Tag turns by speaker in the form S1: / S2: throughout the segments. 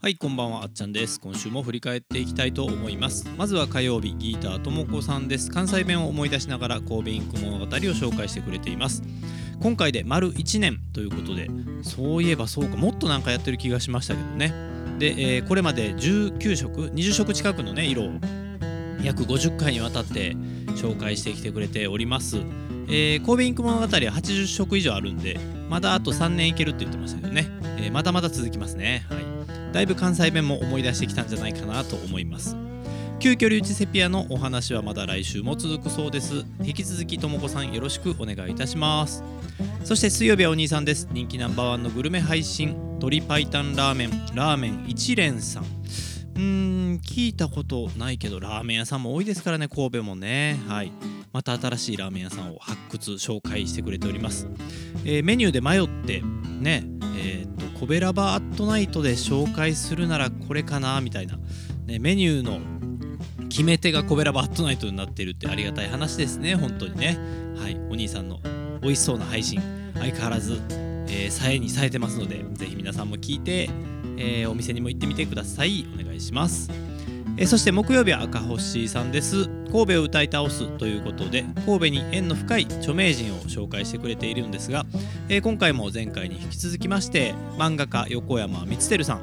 S1: はいこんばんはあっちゃんです。今週も振り返っていきたいと思います。まずは火曜日ギーターともこさんです。関西弁を思い出しながら神戸インク物語を紹介してくれています。今回で丸1年ということでそういえばそうかもっとなんかやってる気がしましたけどね。で、えー、これまで19色20色近くのね色を約50回にわたって紹介してきてくれております、えー、神戸インク物語は80色以上あるんでまだあと3年いけるって言ってましたけどね、えー、まだまだ続きますね。はい。だいぶ関西弁も思い出してきたんじゃないかなと思います。急遽リュウチセピアのお話はまだ来週も続くそうです。引き続きともこさんよろしくお願いいたします。そして水曜日はお兄さんです。人気ナンバーワンのグルメ配信。鶏白湯ラーメン。ラーメン一連さん。うーん聞いたことないけどラーメン屋さんも多いですからね神戸もね。はい。また新しいラーメン屋さんを発掘紹介してくれております、えー、メニューで迷ってねえー、コベラバアットナイトで紹介するならこれかなみたいな、ね、メニューの決め手がコベラバットナイトになっているってありがたい話ですね本当にね。はい。お兄さんの美味しそうな配信相変わらず、えー、さえにさえてますのでぜひ皆さんも聞いて、えー、お店にも行ってみてください。お願いします。えそして木曜日は赤星さんです。神戸を歌い倒すということで神戸に縁の深い著名人を紹介してくれているんですが、え今回も前回に引き続きまして漫画家横山光輝さん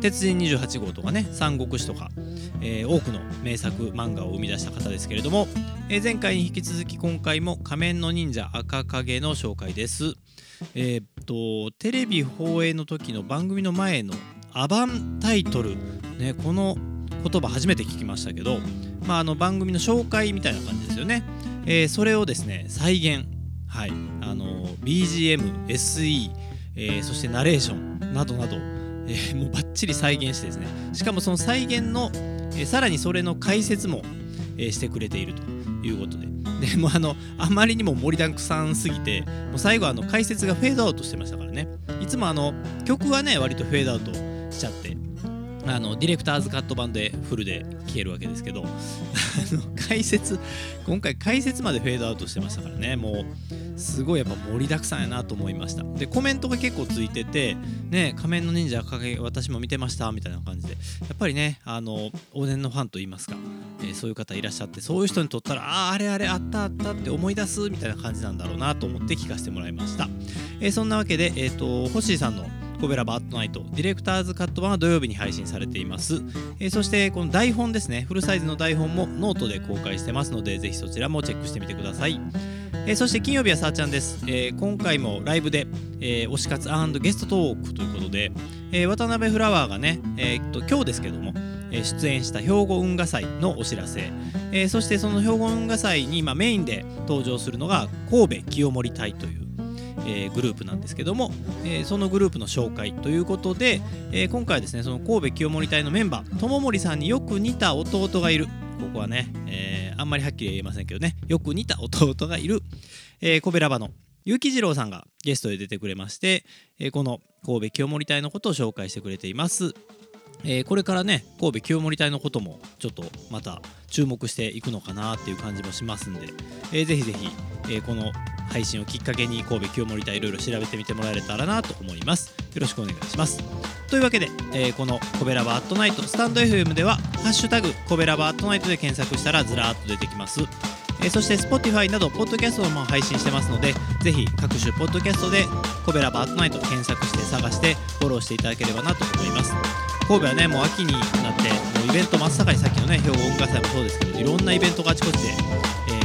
S1: 鉄人28号とかね三国志とか、えー、多くの名作漫画を生み出した方ですけれども、えー、前回に引き続き今回も仮面の忍者赤影の紹介です。えー、っとテレビ放映の時の番組の前のアバンタイトルねこの言葉初めて聞きましたけど、まあ、あの番組の紹介みたいな感じですよね。えー、それをですね再現、はいあの BGM、SE、えー、そしてナレーションなどなど、えー、もうバッチリ再現してですねしかもその再現の、え、さらにそれの解説も、え、してくれているということで。でもあのあまりにも盛りだくさんすぎてもう最後あの解説がフェードアウトしてましたからねいつもあの曲はね割とフェードアウトしちゃってあのディレクターズカット版でフルで聴けるわけですけど解説今回解説までフェードアウトしてましたからね。もうすごいやっぱ盛りだくさんやなと思いました。でコメントが結構ついててね仮面の忍者私も見てましたみたいな感じで。やっぱりねあの往年のファンといいますか、えー、そういう方いらっしゃってそういう人にとったらあああれあれあったあったって思い出すみたいな感じなんだろうなと思って聞かせてもらいました、えー、そんなわけでえっ、ー、と星さんのコベラバアットナイト。ディレクターズカット版は土曜日に配信されています、えー、そしてこの台本ですね。フルサイズの台本もノートで公開してますのでぜひそちらもチェックしてみてください、えー、そして金曜日はさーちゃんです、えー、今回もライブで、えー、推し活ゲストトークということで、え渡辺フラワーがね、えっと今日ですけどもえ出演した兵庫運河祭のお知らせ、えー、そしてその兵庫運河祭に今メインで登場するのが神戸清盛隊というえー、グループなんですけども、えー、そのグループの紹介ということで、えー、今回はですねその神戸清盛隊のメンバー友森さんによく似た弟がいる。ここはね、えあんまりはっきり言えませんけどね。よく似た弟がいる、えー、小ベラバの結城次郎さんがゲストで出てくれまして、えこの神戸清盛隊のことを紹介してくれています。えー、これからね神戸清盛隊のこともちょっとまた注目していくのかなっていう感じもしますんで、えー、ぜひぜひ、えー、この配信をきっかけに神戸清盛隊いろいろ調べてみてもらえたらなと思います。よろしくお願いします。というわけで、えー、このコベラバアットナイトスタンド FM では「ハッシュタグコベラバアットナイト」で検索したらずらっと出てきます。え、そして Spotify などポッドキャストも配信してますのでぜひ各種ポッドキャストでコベラバートナイト検索して探してフォローしていただければなと思います。神戸はねもう秋になってもうイベント真っ盛り。さっきのね兵庫音楽祭もそうですけどいろんなイベントがあちこちで、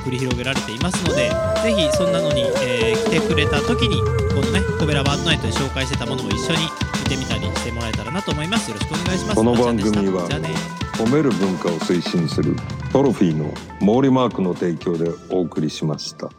S1: 繰り広げられていますのでぜひそんなのに、えー、来てくれた時にこのねコベラバートナイトで紹介してたものも一緒に見てみたりしてもらえたらなと思いますよろしくお願いします
S2: この番組は褒める文化を推進するトロフィーの毛利マークの提供でお送りしました。